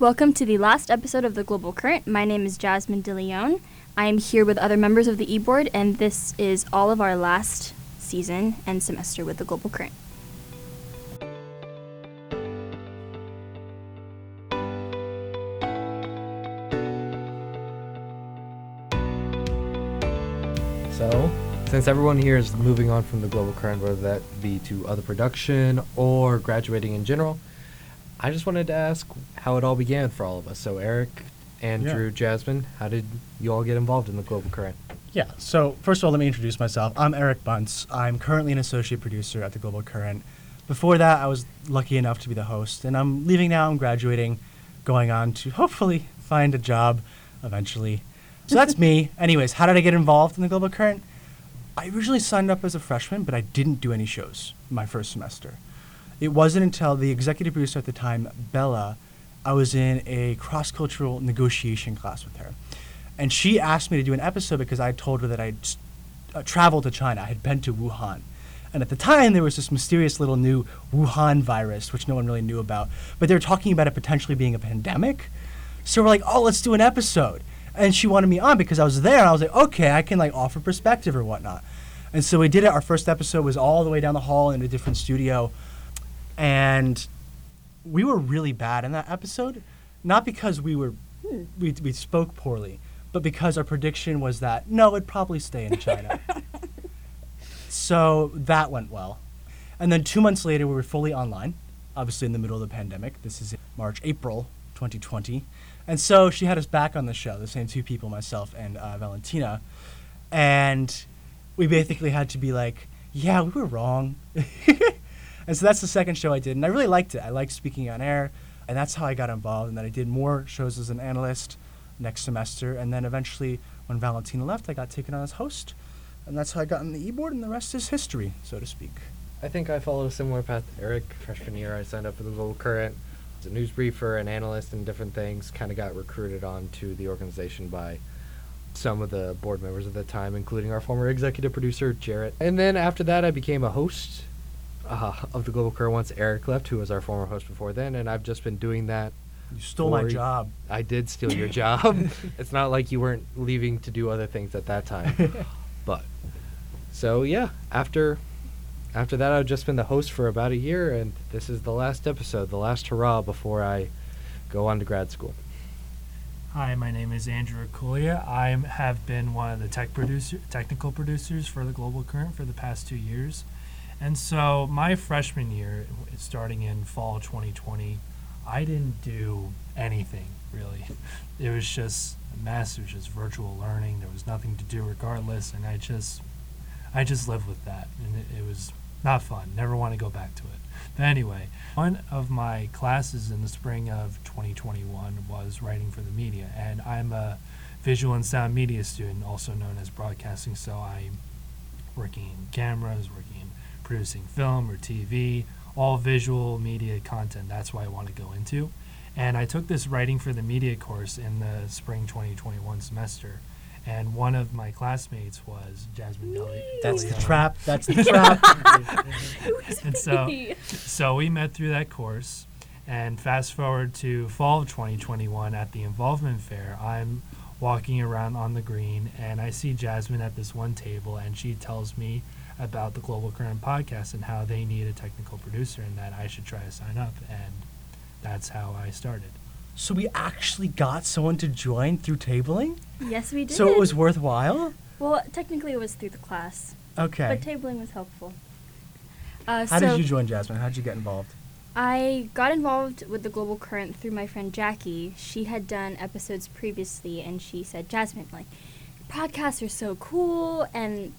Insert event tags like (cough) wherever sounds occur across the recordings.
Welcome to the last episode of the Global Current. My name is Jasmine De Leon. I am here with other members of the e-board, and this is all of our last season and semester with the Global Current. So, since everyone here is moving on from the global current, whether that be to other production or graduating in general, I just wanted to ask how it all began for all of us. So, Eric, Andrew, Yeah. Jasmine, how did you all get involved in the global current? Yeah, so first of all, let me introduce myself. I'm Eric Bunce. I'm currently an associate producer at the Global Current. Before that, I was lucky enough to be the host, and I'm leaving now. I'm graduating, going on to hopefully find a job eventually. So that's me. (laughs) Anyways, how did I get involved in the Global Current? I originally signed up as a freshman, but I didn't do any shows my first semester. It wasn't until the executive producer at the time, Bella, I was in a cross cultural negotiation class with her. And she asked me to do an episode because I told her that I'd uh, traveled to China. I had been to Wuhan. And at the time, there was this mysterious little new Wuhan virus, which no one really knew about. But they were talking about it potentially being a pandemic. So we're like, oh, let's do an episode. And she wanted me on because I was there. And I was like, okay, I can like offer perspective or whatnot. And so we did it. Our first episode was all the way down the hall in a different studio. And we were really bad in that episode. Not because we were we, we spoke poorly, but because our prediction was that no, it'd probably stay in China. (laughs) so that went well. And then two months later, we were fully online, obviously in the middle of the pandemic. This is March, April 2020. And so she had us back on the show, the same two people, myself and uh, Valentina. And we basically had to be like, yeah, we were wrong. (laughs) and so that's the second show I did. And I really liked it. I liked speaking on air. And that's how I got involved. And then I did more shows as an analyst next semester. And then eventually, when Valentina left, I got taken on as host. And that's how I got on the e-board, and the rest is history, so to speak. I think I followed a similar path Eric. Freshman year, I signed up for the Little current as a news briefer, an analyst, and different things. Kind of got recruited onto the organization by some of the board members at the time, including our former executive producer, Jarrett. And then after that, I became a host uh, of the Global Current once Eric left, who was our former host before then. And I've just been doing that. You stole my job. I did steal your (laughs) job. it's not like you weren't leaving to do other things at that time. (laughs) but so yeah, after after that, I've just been the host for about a year, and this is the last episode, the last hurrah before I go on to grad school. Hi, my name is Andrew Raccuglia. I have been one of the tech producer, technical producers for the Global Current for the past two years. And so, my freshman year, starting in fall 2020, I didn't do anything really. (laughs) It was just a mess. It was just virtual learning. There was nothing to do regardless, and I just, I just lived with that, and it, it was not fun. Never want to go back to it. But anyway, one of my classes in the spring of 2021 was writing for the media, and I'm a visual and sound media student, also known as broadcasting. So I'm working in cameras, working in producing film or TV, all visual media content. That's what I want to go into. And I took this writing for the media course in the spring 2021 semester. And one of my classmates was Jasmine Deli. That's the uh, trap. That's the (laughs) trap. (laughs) and so so we met through that course and fast forward to fall of 2021 at the involvement fair i'm walking around on the green and i see jasmine at this one table and she tells me about the global current podcast and how they need a technical producer and that i should try to sign up and that's how i started so we actually got someone to join through tabling? Yes, we did. So it was worthwhile? Well, technically, it was through the class, Okay. but tabling was helpful. Uh, How so did you join, Jasmine? How did you get involved? I got involved with the Global Current through my friend Jackie. She had done episodes previously, and she said, "Jasmine, like, podcasts are so cool." And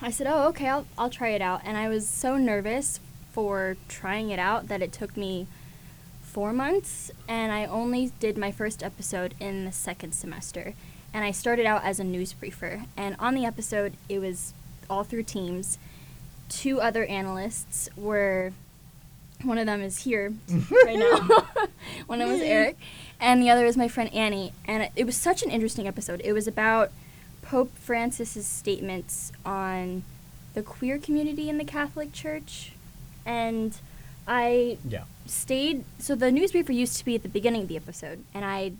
I said, "Oh, okay, I'll I'll try it out." And I was so nervous for trying it out that it took me four months, and I only did my first episode in the second semester. And I started out as a news briefer, and on the episode, it was all through teams. Two other analysts were one of them is here (laughs) right now. (laughs) One of them is Eric, and the other is my friend Annie. And it, it was such an interesting episode. It was about Pope Francis's statements on the queer community in the Catholic Church, and I Yeah. stayed. So the news briefer used to be at the beginning of the episode, and I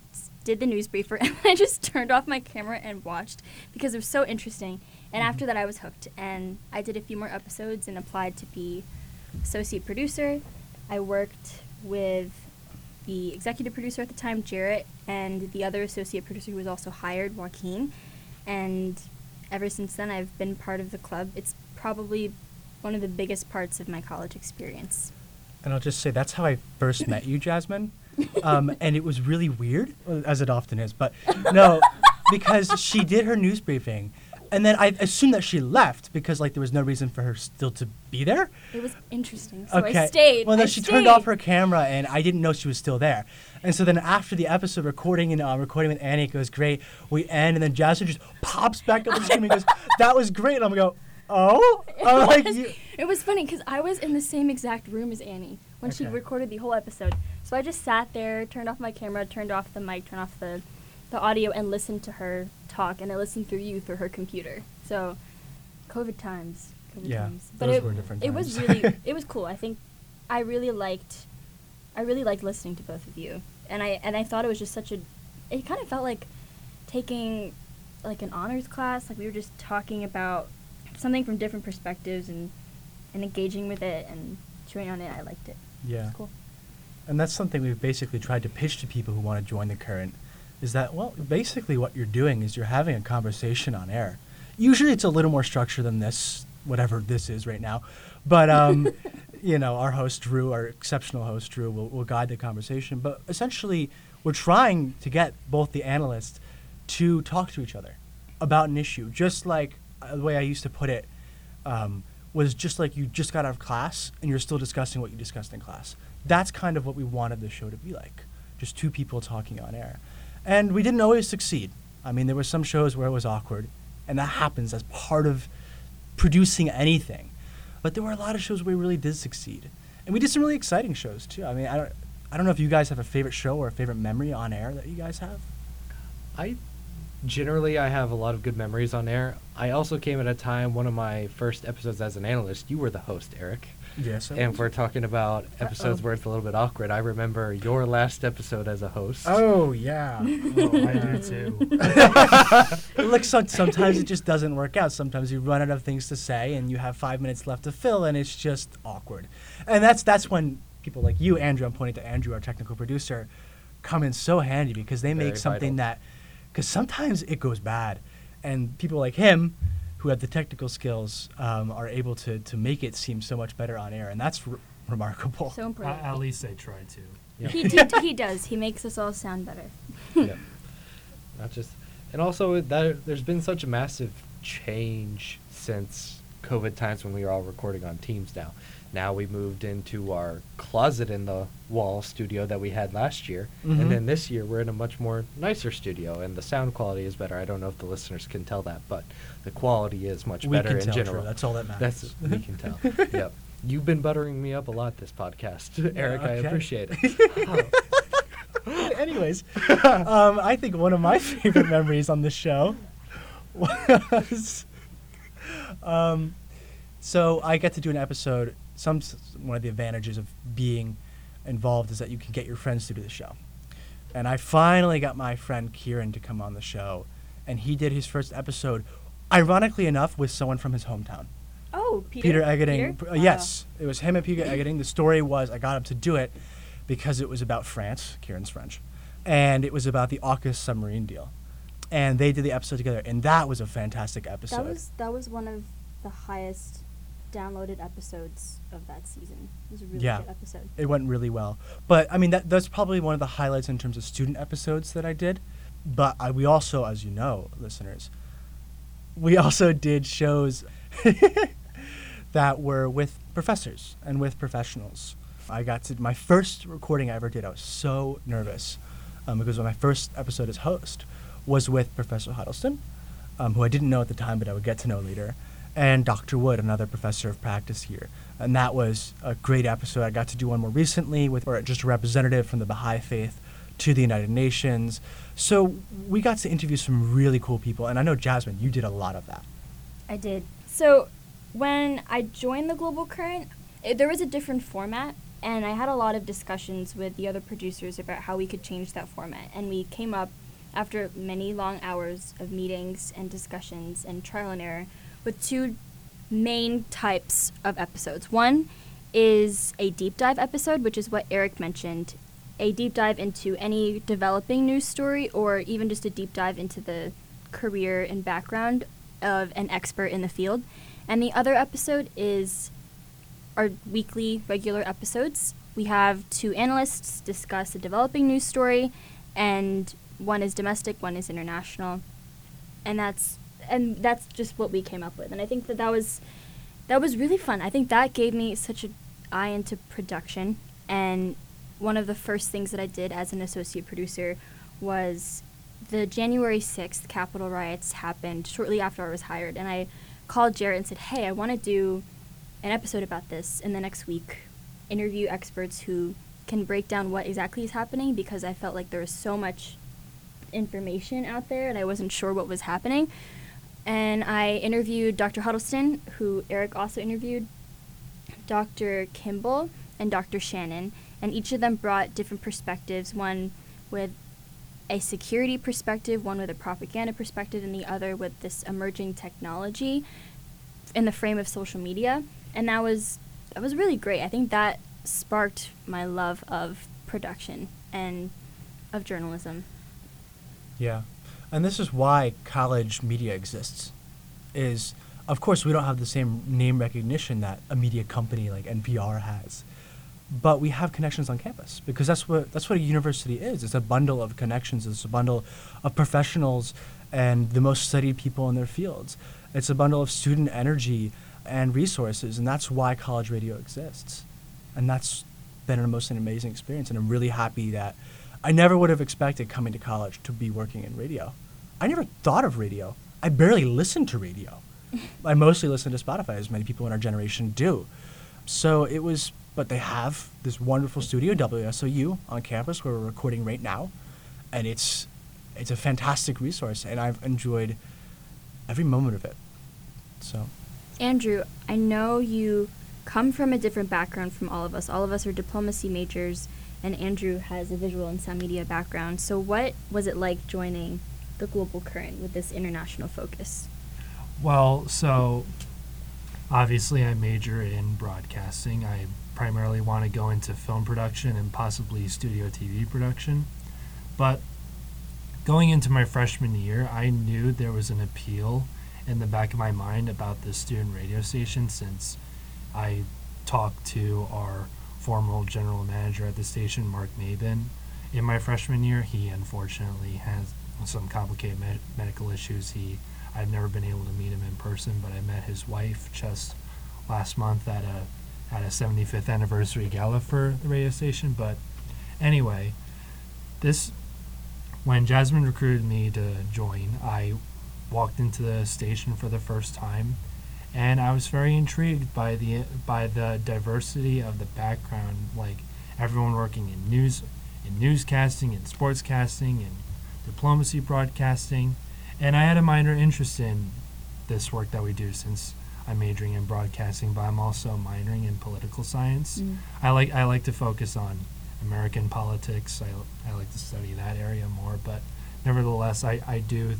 did the news briefer, (laughs) and I just turned off my camera and watched because it was so interesting. And after mm-hmm. that, I was hooked, and I did a few more episodes and applied to be associate producer. I worked with the executive producer at the time, Jarrett, and the other associate producer who was also hired, Joaquin. And ever since then, I've been part of the club. It's probably one of the biggest parts of my college experience. And I'll just say that's how I first met you, Jasmine. Um, (laughs) and it was really weird, as it often is. But no, because she did her news briefing, and then I assumed that she left because like there was no reason for her still to be there. It was interesting. So I stayed. Well, then I she turned off her camera, and I didn't know she was still there. And so then after the episode recording and uh, recording with Annie, it goes great. We end, and then Jasmine just pops back up the screen and goes, (laughs) "That was great." And I'm go, "Oh, It I'm like, was, you- it was funny because I was in the same exact room as Annie when she recorded the whole episode. So I just sat there, turned off my camera, turned off the mic, turned off the, the audio, and listened to her talk. And I listened through you through her computer. So, COVID times. COVID Yeah, times. those it, were different It was really, (laughs) it was cool. I think I really liked, I really liked listening to both of you, and I and I thought it was just such a, it kind of felt like taking like an honors class. Like we were just talking about something from different perspectives and and engaging with it and chewing on it. I liked it. yeah." It's cool. And that's something we've basically tried to pitch to people who want to join the current is that, well, basically what you're doing is you're having a conversation on air. Usually it's a little more structured than this, whatever this is right now. But, um, (laughs) you know, our host, Drew, our exceptional host, Drew, will, will guide the conversation. But essentially, we're trying to get both the analysts to talk to each other about an issue, just like uh, the way I used to put it um, was just like you just got out of class and you're still discussing what you discussed in class. That's kind of what we wanted the show to be like, just two people talking on air. And we didn't always succeed. I mean, there were some shows where it was awkward, and that happens as part of producing anything. But there were a lot of shows where we really did succeed, and we did some really exciting shows too. I mean, I don't, I don't know if you guys have a favorite show or a favorite memory on air that you guys have. I generally I have a lot of good memories on air. I also came at a time one of my first episodes as an analyst. You were the host, Eric. Yes. And if we're talking about episodes Uh-oh. where it's a little bit awkward, I remember your last episode as a host. Oh yeah. (laughs) Oh, I do too. (laughs) Look, some, sometimes it just doesn't work out. Sometimes you run out of things to say, and you have five minutes left to fill, and it's just awkward. And that's that's when people like you, Andrew, I'm pointing to Andrew, our technical producer, come in so handy because they make something vital. that, because sometimes it goes bad, and people like him, who have the technical skills, um, are able to to make it seem so much better on air, and that's r- remarkable. So A- important. at least they try to. Yeah. he, (laughs) he, he does. He makes us all sound better. yeah. (laughs) Not just, and also that there's been such a massive change since COVID times when we were all recording on Teams now. Now we moved into our closet in the wall studio that we had last year, Mhm. and then this year we're in a much more nicer studio, and the sound quality is better. I don't know if the listeners can tell that, but the quality is much We better in tell, general. Drew. That's all that matters. That's (laughs) we can tell. (laughs) yep. You've been buttering me up a lot this podcast, (laughs) Eric. I appreciate it. Anyways, um, I think one of my favorite memories on the show was. Um, so I get to do an episode. Some one of the advantages of being involved is that you can get your friends to do the show, and I finally got my friend Kieran to come on the show, and he did his first episode, ironically enough, with someone from his hometown. Oh, Peter. Peter Eggeting. Peter? uh, yes, it was him and Peter Eggeting. The story was I got him to do it because it was about France. Kieran's French, and it was about the AUKUS submarine deal, and they did the episode together, and that was a fantastic episode. That was that was one of the highest downloaded episodes of that season. It was a really Yeah. good episode. it went really well. But I mean, that that's probably one of the highlights in terms of student episodes that I did. But I, we also, as you know, listeners, we also (laughs) did shows (laughs) that were with professors and with professionals. I got to my first recording I ever did. I was so nervous um, because my first episode as host was with Professor Huddleston, um, who I didn't know at the time, but I would get to know later, and Dr. Wood, another professor of practice here. And that was a great episode. I got to do one more recently with or just a representative from the Baha'i faith to the United Nations. So we got to interview some really cool people, and I know Jasmine, you did a lot of that. I did. So when I joined the Global Current, it, there was a different format And I had a lot of discussions with the other producers about how we could change that format. And we came up, after many long hours of meetings and discussions and trial and error, with two main types of episodes. One is a deep dive episode, which is what Eric mentioned a deep dive into any developing news story or even just a deep dive into the career and background of an expert in the field. And the other episode is our weekly regular episodes. We have two analysts discuss a developing news story, and one is domestic, one is international. And that's and that's just what we came up with. And I think that that was that was really fun. I think that gave me such an eye into production and one of the first things that I did as an associate producer was the January 6th Capitol riots happened shortly after I was hired. And I called Jarrett and said, hey, I want to do an episode about this in the next week, interview experts who can break down what exactly is happening because I felt like there was so much information out there and I wasn't sure what was happening. And I interviewed Dr. Huddleston, who Eric also interviewed, Dr. Kimball, and Dr. Shannon and each of them brought different perspectives one with a security perspective, one with a propaganda perspective, and the other with this emerging technology in the frame of social media. And that was that was really great. I think that sparked my love of production and of journalism. Yeah. And this is why college media exists. Is of course we don't have the same name recognition that a media company like NPR has but we have connections on campus because that's what that's what a university is. It's a bundle of connections. It's a bundle of professionals and the most studied people in their fields. It's a bundle of student energy and resources, and that's why college radio exists. And that's been a most amazing experience, and I'm really happy that I never would have expected coming to college to be working in radio. I never thought of radio. I barely listened to radio. (laughs) I mostly listen to Spotify, as many people in our generation do. So it was but they have this wonderful studio, WSOU, on campus where we're recording right now, and it's it's a fantastic resource, and I've enjoyed every moment of it. So, Andrew, I know you come from a different background from all of us. All of us are diplomacy majors, and Andrew has a visual and sound media background. So, what was it like joining the Global Current with this international focus? Well, so obviously I major in broadcasting. I primarily want to go into film production and possibly studio TV production. But going into my freshman year, I knew there was an appeal in the back of my mind about the student radio station since I talked to our former general manager at the station, Mark Mabin, in my freshman year. He unfortunately has some complicated med- medical issues. He I've never been able to meet him in person, but I met his wife just last month at a at a 75th anniversary gala for the radio station. But anyway, this when Jasmine recruited me to join, I walked into the station for the first time, and I was very intrigued by the by the diversity of the background, like everyone working in news, in newscasting, in sportscasting, in diplomacy broadcasting, and I had a minor interest in this work that we do since I'm majoring in broadcasting, but I'm also minoring in political science. Mm. I like I like to focus on American politics. I, I like to study that area more, but nevertheless, I, I do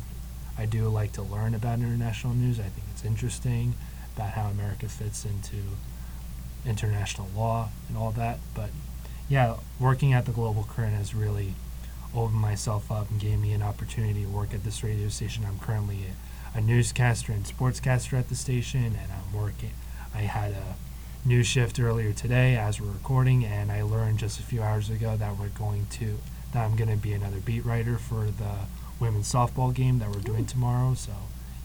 I do like to learn about international news. I think it's interesting about how America fits into international law and all that. But yeah, working at the Global Current has really opened myself up and gave me an opportunity to work at this radio station I'm currently a newscaster and sportscaster at the station, and I'm working. I had a new shift earlier today as we're recording, and I learned just a few hours ago that we're going to that I'm going to be another beat writer for the women's softball game that we're doing tomorrow. So,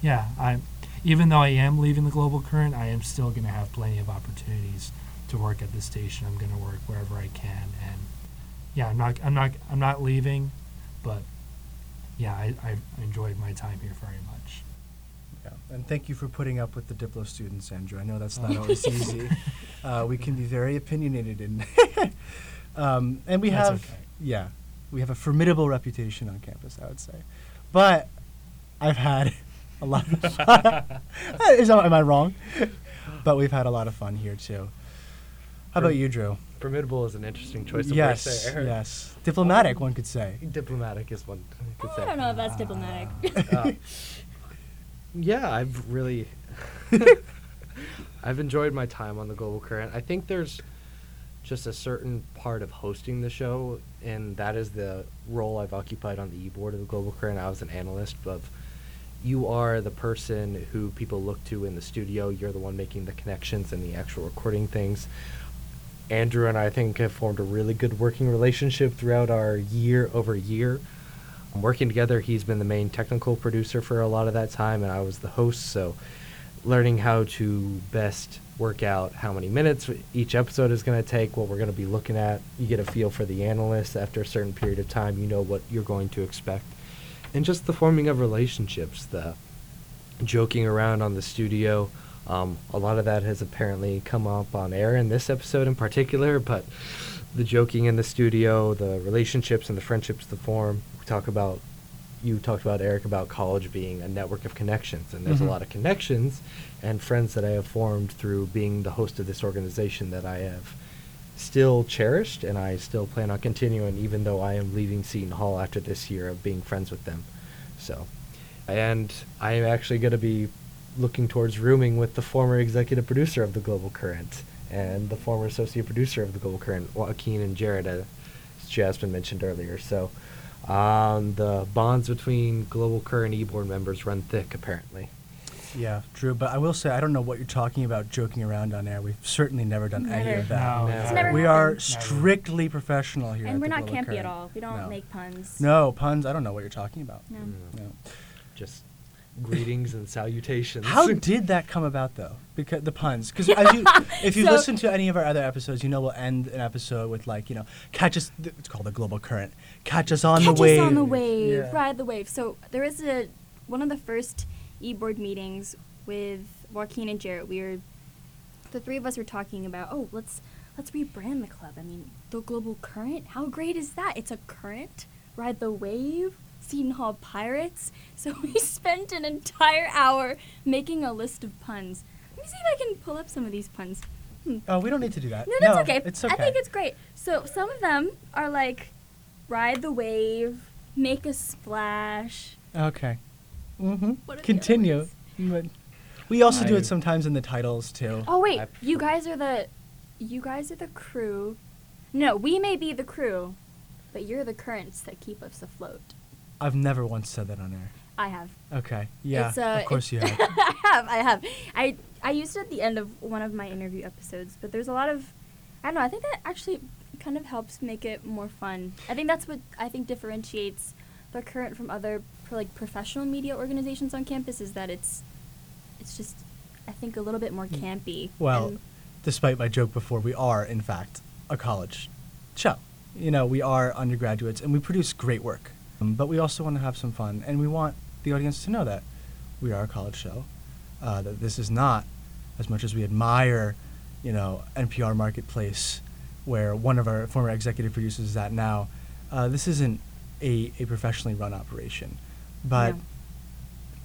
yeah, I'm even though I am leaving the Global Current, I am still going to have plenty of opportunities to work at the station. I'm going to work wherever I can, and yeah, I'm not I'm not I'm not leaving, but yeah, I I enjoyed my time here very much. Yeah, and thank you for putting up with the Diplo students, Andrew. I know that's not always (laughs) easy. Uh, we can be very opinionated, and (laughs) um, and we That's have okay. yeah, we have a formidable reputation on campus. I would say, but I've had a lot of (laughs) fun. (laughs) Am I wrong? but we've had a lot of fun here too. How about you, Drew? Formidable is an interesting choice of yes, words there. Eric. yes. Diplomatic, Um, one could say. Diplomatic is one could I say. don't know if that's diplomatic. Uh, yeah, I've really (laughs) I've enjoyed my time on the Global Current. I think there's just a certain part of hosting the show, and that is the role I've occupied on the e-board of the Global Current. I was an analyst of you are the person who people look to in the studio. You're the one making the connections and the actual recording things. Andrew and I, think have formed a really good working relationship throughout our year over year. Working together, he's been the main technical producer for a lot of that time, and I was the host. So, learning how to best work out how many minutes each episode is going to take, what we're going to be looking at. You get a feel for the analyst after a certain period of time. You know what you're going to expect, and just the forming of relationships, the joking around on the studio. Um, a lot of that has apparently come up on air in this episode in particular, but the joking in the studio, the relationships and the friendships that form. We talk about, you talked about Eric about college being a network of connections, and there's Mhm. a lot of connections and friends that I have formed through being the host of this organization that I have still cherished, and I still plan on continuing, even though I am leaving Seton Hall after this year of being friends with them. So, and I am actually going to be looking towards rooming with the former executive producer of the Global Current and the former associate producer of the Global Current, Joaquin and Jarrett, as Jasmine mentioned earlier. So, um, the bonds between Global Current e-board members run thick, apparently. Yeah, Drew. But I will say, I don't know what you're talking about joking around on air. We've certainly never done any of that. No, Never. Never we are happened. strictly professional here. and at we're the not Global campy Current. at all. We don't No. make puns. No puns. I don't know what you're talking about. No. No. Just greetings and salutations. How did that come about, though? Because the puns. Because you, (laughs) if you So- listen to any of our other episodes, you know we'll end an episode with like, you know, catch us. th- It's called the global current. Catch us on Catch the wave. Catch us on the wave. Yeah. Ride the wave. So there is a one of the first e-board meetings with Joaquin and Jarrett. We were the three of us were talking about, oh, let's let's rebrand the club. I mean, the global current. How great is that? It's a current. Ride the wave. Seton Hall Pirates. (laughs) So we spent an entire hour making a list of puns. Let me see if I can pull up some of these puns. Hmm. Oh, we don't need to do that. No, that's okay. It's okay. I think it's great. So some of them are like ride the wave, make a splash. Okay. Mm-hmm. What are the Continue. But we also do it sometimes in the titles too. Oh wait, you guys are the you guys are the crew. No, we may be the crew, but you're the currents that keep us afloat. I've never once said that on air. I have. Okay. Yeah. It's, uh, of course you have. (laughs) I have. I have. I I used it at the end of one of my interview episodes, but there's a lot of I don't know. I think that actually kind of helps make it more fun. I think that's what I think differentiates the current from other pro- like professional media organizations on campus is that it's it's just I think a little bit more campy. Well, and- despite my joke before, we are in fact a college show. You know, we are undergraduates and we produce great work. Um, but we also want to have some fun and we want the audience to know that we are a college show. Uh, that this is not as much as we admire, you know, NPR Marketplace, where one of our former executive producers is at now. Uh, this isn't a, a professionally run operation, but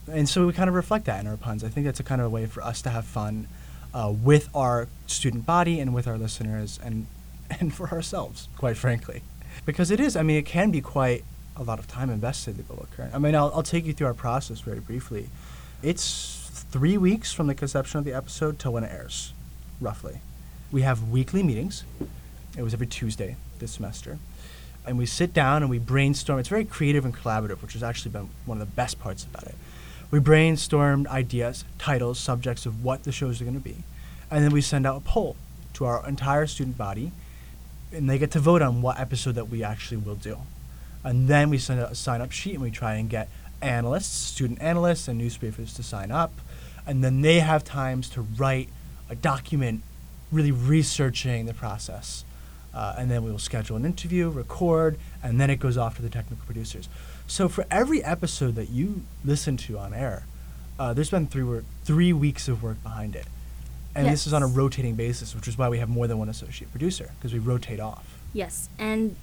No. and so we kind of reflect that in our puns. I think that's a kind of a way for us to have fun uh, with our student body and with our listeners and (laughs) and for ourselves, quite frankly, because it is. I mean, it can be quite a lot of time invested in the Global Current. I mean, I'll, I'll take you through our process very briefly. It's three weeks from the conception of the episode till when it airs, roughly. We have weekly meetings. It was every Tuesday this semester. And we sit down and we brainstorm. It's very creative and collaborative, which has actually been one of the best parts about it. We brainstormed ideas, titles, subjects of what the shows are going to be. And then we send out a poll to our entire student body, and they get to vote on what episode that we actually will do. And then we send out a sign up sheet and we try and get analysts, student analysts, and newspapers to sign up. And then they have times to write a document really researching the process. Uh, and then we will schedule an interview, record, and then it goes off to the technical producers. So for every episode that you listen to on air, uh, there's been three, three weeks of work behind it. And this is on a rotating basis, which is why we have more than one associate producer, because we rotate off. Yes, and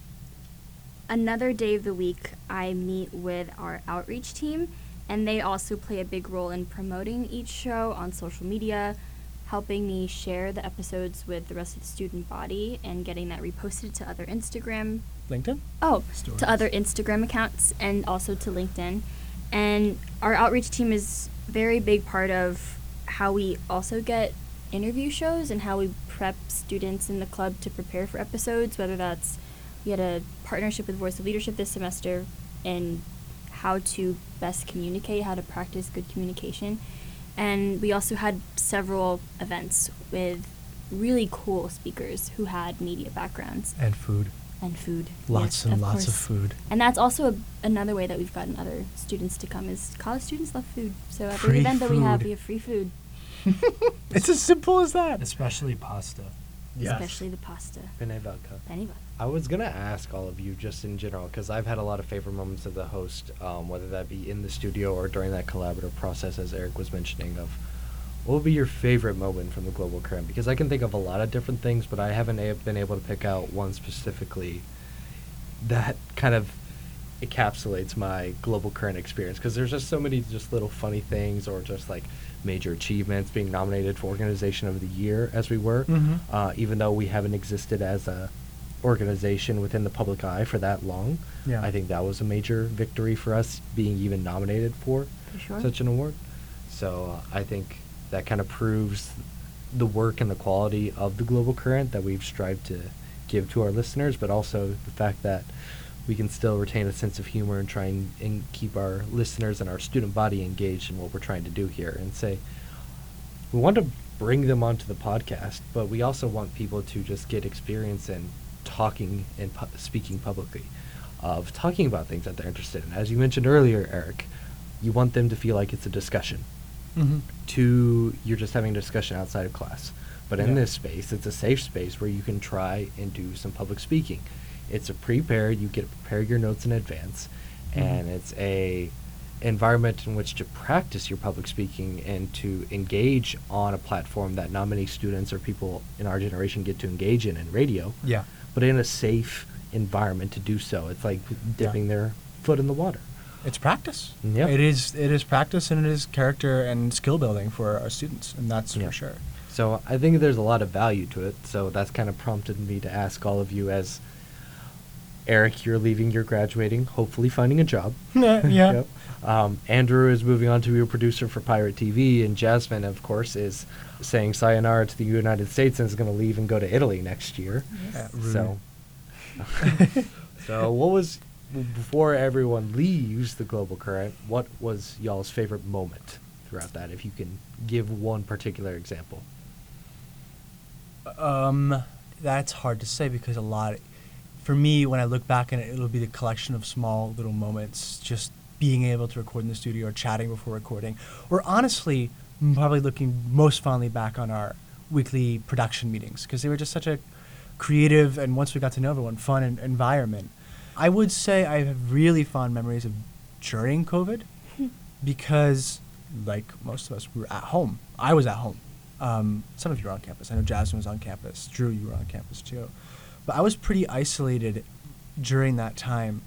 another day of the week, I meet with our outreach team, and they also play a big role in promoting each show on social media, helping me share the episodes with the rest of the student body and getting that reposted to other Instagram LinkedIn? oh Stories. to other Instagram accounts and also to LinkedIn. And our outreach team is very big part of how we also get interview shows and how we prep students in the club to prepare for episodes, whether that's we had a partnership with Voice of Leadership this semester and how to best communicate, how to practice good communication. And we also had several events with really cool speakers who had media backgrounds And food. and food. Lots Yes, and of lots of food. And that's also a, another way that we've gotten other students to come is college students love food. So every Free event that we have, we have free food, (laughs) it's as simple as that. especially pasta. Yes. especially the pasta. Penne vodka. Penny butter. I was gonna ask all of you just in general because I've had a lot of favorite moments of the host, um, whether that be in the studio or during that collaborative process, as Eric was mentioning. Of what would be your favorite moment from the global current? Because I can think of a lot of different things, but I haven't a- been able to pick out one specifically that kind of encapsulates my global current experience. Because there's just so many just little funny things or just like major achievements being nominated for organization of the year as we were Mhm. uh, even though we haven't existed as a organization within the public eye for that long. Yeah. I think that was a major victory for us being even nominated for For sure. such an award. So uh, I think that kind of proves the work and the quality of the global current that we've strived to give to our listeners, but also the fact that we can still retain a sense of humor and try and, and keep our listeners and our student body engaged in what we're trying to do here and say we want to bring them onto the podcast, but we also want people to just get experience in talking and pu- speaking publicly, of talking about things that they're interested in. As you mentioned earlier, Eric, you want them to feel like it's a discussion. Mm-hmm. To you're just having a discussion outside of class, but in Yeah. this space, it's a safe space where you can try and do some public speaking. It's a prepared. You get to prepare your notes in advance, and Mhm. it's a environment in which to practice your public speaking and to engage on a platform that not many students or people in our generation get to engage in in radio Yeah. but in a safe environment to do so it's like dipping their foot in the water It's practice. Yeah. It is. It is practice, and it is character and skill building for our students, and that's Yeah. for sure. so i think there's a lot of value to it so that's kind of prompted me to ask all of you as eric you're leaving you're graduating hopefully finding a job (laughs) yeah. yeah. (laughs) Yep. Um, Andrew is moving on to be a producer for Pirate TV, and Jasmine, of course, is saying sayonara to the United States and is going to leave and go to Italy next year. Yeah, So, (laughs) so what was before everyone leaves the global current? What was y'all's favorite moment throughout that? If you can give one particular example. Um, that's hard to say because a lot. For me, when I look back on it, it'll be the collection of small little moments, just being able to record in the studio or chatting before recording, or honestly, probably looking most fondly back on our weekly production meetings because they were just such a creative and once we got to know everyone, fun en- environment. I would say I have really fond memories of during COVID (laughs) because, like most of us, we were at home. I was at home. Um, some of you were on campus. I know Jasmine was on campus. Drew, you were on campus too. But I was pretty isolated during that time.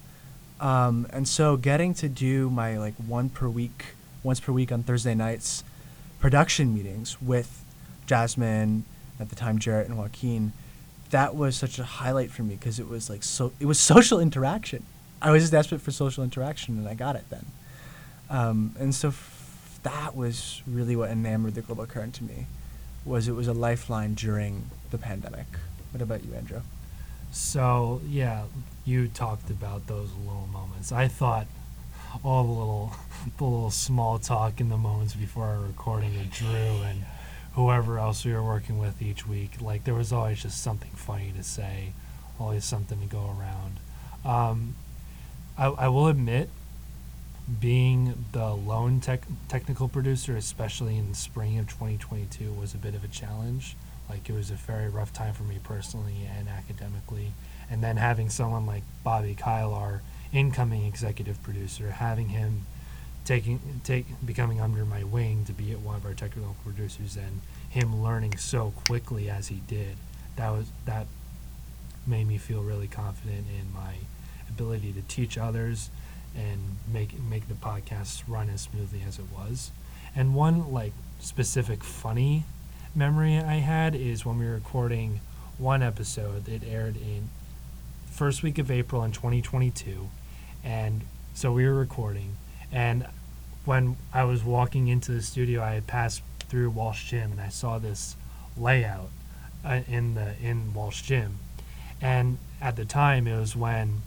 Um, and so getting to do my like one per week, once per week on Thursday nights, production meetings with Jasmine, at the time Jarrett and Joaquin, that was such a highlight for me because it was like so it was (laughs) social interaction. I was just desperate for social interaction and I got it then. Um, and so f- that was really what enamored the global current to me was it was a lifeline during the pandemic. What about you, Andrew? So yeah, you talked about those little moments. I thought all the little, (laughs) the little small talk in the moments before our recording with Drew and whoever else we were working with each week. Like there was always just something funny to say, always something to go around. Um, I, I will admit, being the lone tech, technical producer, especially in the spring of 2022, was a bit of a challenge. Like it was a very rough time for me personally and academically. And then having someone like Bobby Kile, our incoming executive producer, having him taking take becoming under my wing to be at one of our technical producers and him learning so quickly as he did, that was that made me feel really confident in my ability to teach others and make make the podcast run as smoothly as it was. And one like specific funny memory I had is when we were recording one episode. It aired in first week of April in 2022, and so we were recording. And when I was walking into the studio, I had passed through Walsh Gym, and I saw this layout uh, in the in Walsh Gym. And at the time, it was when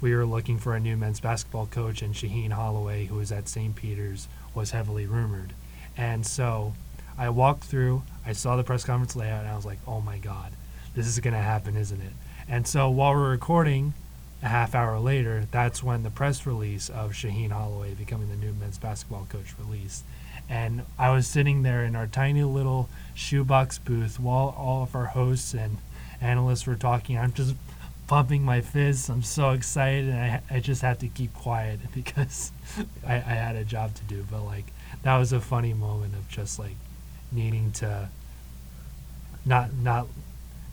we were looking for a new men's basketball coach, and Shaheen Holloway, who was at St. Peter's, was heavily rumored. And so I walked through, I saw the press conference layout, and I was like, oh my God, this is going to happen, isn't it? And so while we're recording, a half hour later, that's when the press release of Shaheen Holloway becoming the new men's basketball coach released. And I was sitting there in our tiny little shoebox booth while all of our hosts and analysts were talking. I'm just pumping my fists. I'm so excited, and I, I just had to keep quiet (laughs) because I, I had a job to do. But like that was a funny moment of just like needing to not not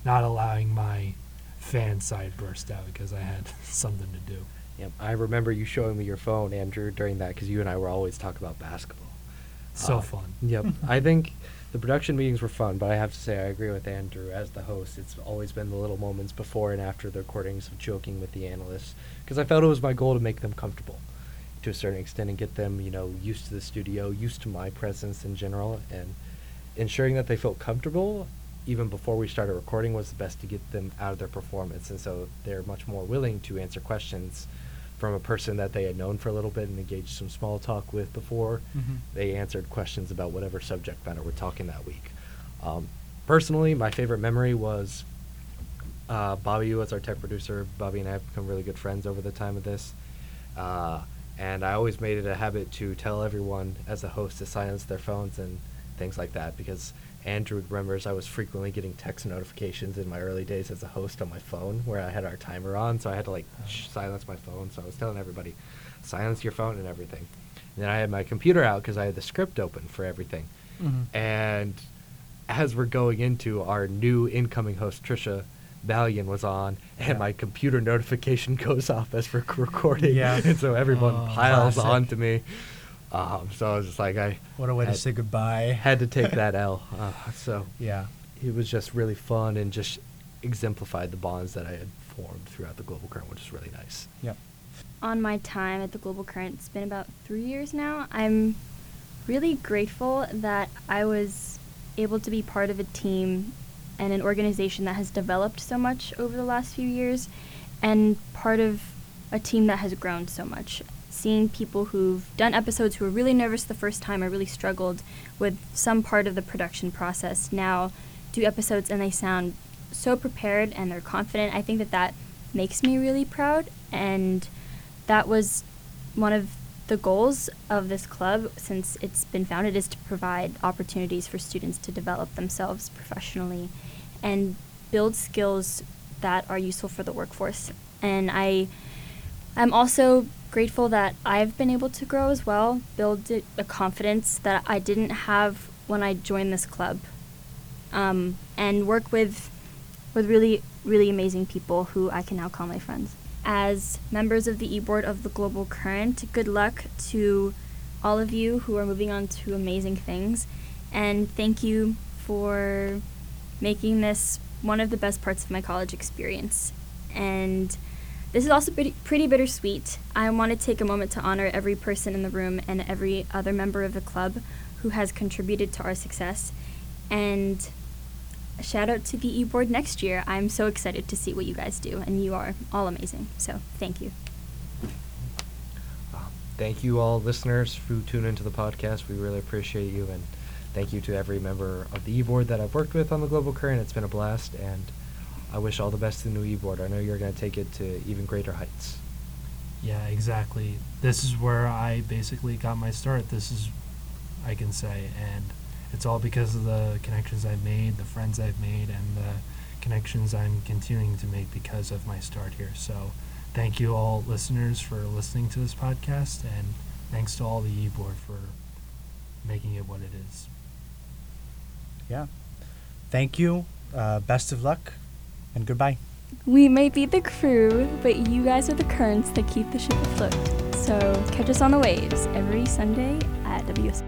not allowing my fan side burst out because I had (laughs) something to do. Yep. I remember you showing me your phone, Andrew, during that because you and I were always talking about basketball. So Uh, fun. Yep. (laughs) I think the production meetings were fun, but I have to say I agree with Andrew as the host. It's always been the little moments before and after the recordings of joking with the analysts because I felt it was my goal to make them comfortable to a certain extent and get them, you know, used to the studio, used to my presence in general, and ensuring that they felt comfortable even before we started recording was the best to get them out of their performance, and so they're much more willing to answer questions from a person that they had known for a little bit and engaged some small talk with before Mhm. they answered questions about whatever subject matter we're talking that week. Um, personally, my favorite memory was uh, Bobby was our tech producer. Bobby and I have become really good friends over the time of this. Uh, and I always made it a habit to tell everyone as a host to silence their phones and things like that because Andrew remembers I was frequently getting text notifications in my early days as a host on my phone where I had our timer on, so I had to like sh- silence my phone. So I was telling everybody, silence your phone and everything. And then I had my computer out because I had the script open for everything. Mhm. And as we're going into our new incoming host, Trisha Ballion was on, and Yeah. my computer notification (laughs) goes off as we're recording. Yeah. and so everyone Oh, piles classic. onto me. Um, so I was just like, I What a way to say goodbye. had to take that (laughs) L. Uh, so Yeah. it was just really fun and just exemplified the bonds that I had formed throughout the global current, which is really nice. Yep. on my time at the Global Current, it's been about three years now. I'm really grateful that I was able to be part of a team and an organization that has developed so much over the last few years and part of a team that has grown so much. Seeing people who've done episodes who were really nervous the first time or really struggled with some part of the production process now do episodes and they sound so prepared and they're confident. I think that that makes me really proud and that was one of the goals of this club since it's been founded is to provide opportunities for students to develop themselves professionally and build skills that are useful for the workforce. And I I'm also grateful that I've been able to grow as well, build a confidence that I didn't have when I joined this club. Um, and work with with really, really amazing people who I can now call my friends. As members of the e-board of the Global Current, good luck to all of you who are moving on to amazing things. And thank you for making this one of the best parts of my college experience. And this is also pretty, pretty bittersweet. I want to take a moment to honor every person in the room and every other member of the club who has contributed to our success. And a shout out to the e-board next year. I'm so excited to see what you guys do, and you are all amazing. So thank you. Um, thank you all listeners who tune into the podcast. We really appreciate you and thank you to every member of the e-board that I've worked with on the Global Current. It's been a blast and I wish all the best to the new e-board. I know you're going to take it to even greater heights. Yeah, exactly. This is where I basically got my start. This is, I can say, and it's all because of the connections I've made, the friends I've made, and the connections I'm continuing to make because of my start here. So, thank you all listeners for listening to this podcast, and thanks to all the e-board for making it what it is. Yeah. Thank you. Uh, best of luck, and goodbye. We may be the crew, but you guys are the currents that keep the ship afloat. So catch us on the waves every Sunday at WS.